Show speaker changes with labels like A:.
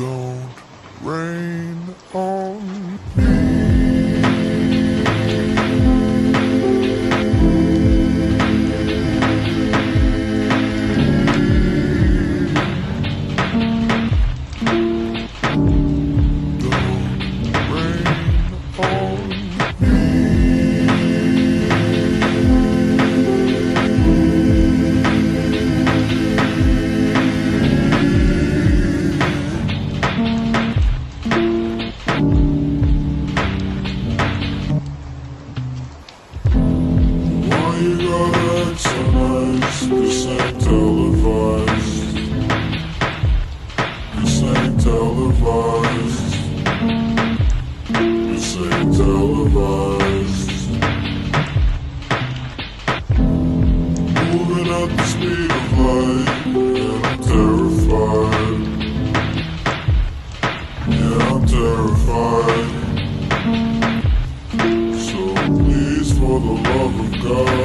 A: Don't rain on me. Nice, this ain't televised. This ain't televised. This ain't televised. Moving at the speed of light, and I'm terrified. Yeah, I'm terrified. So please, for the love of God.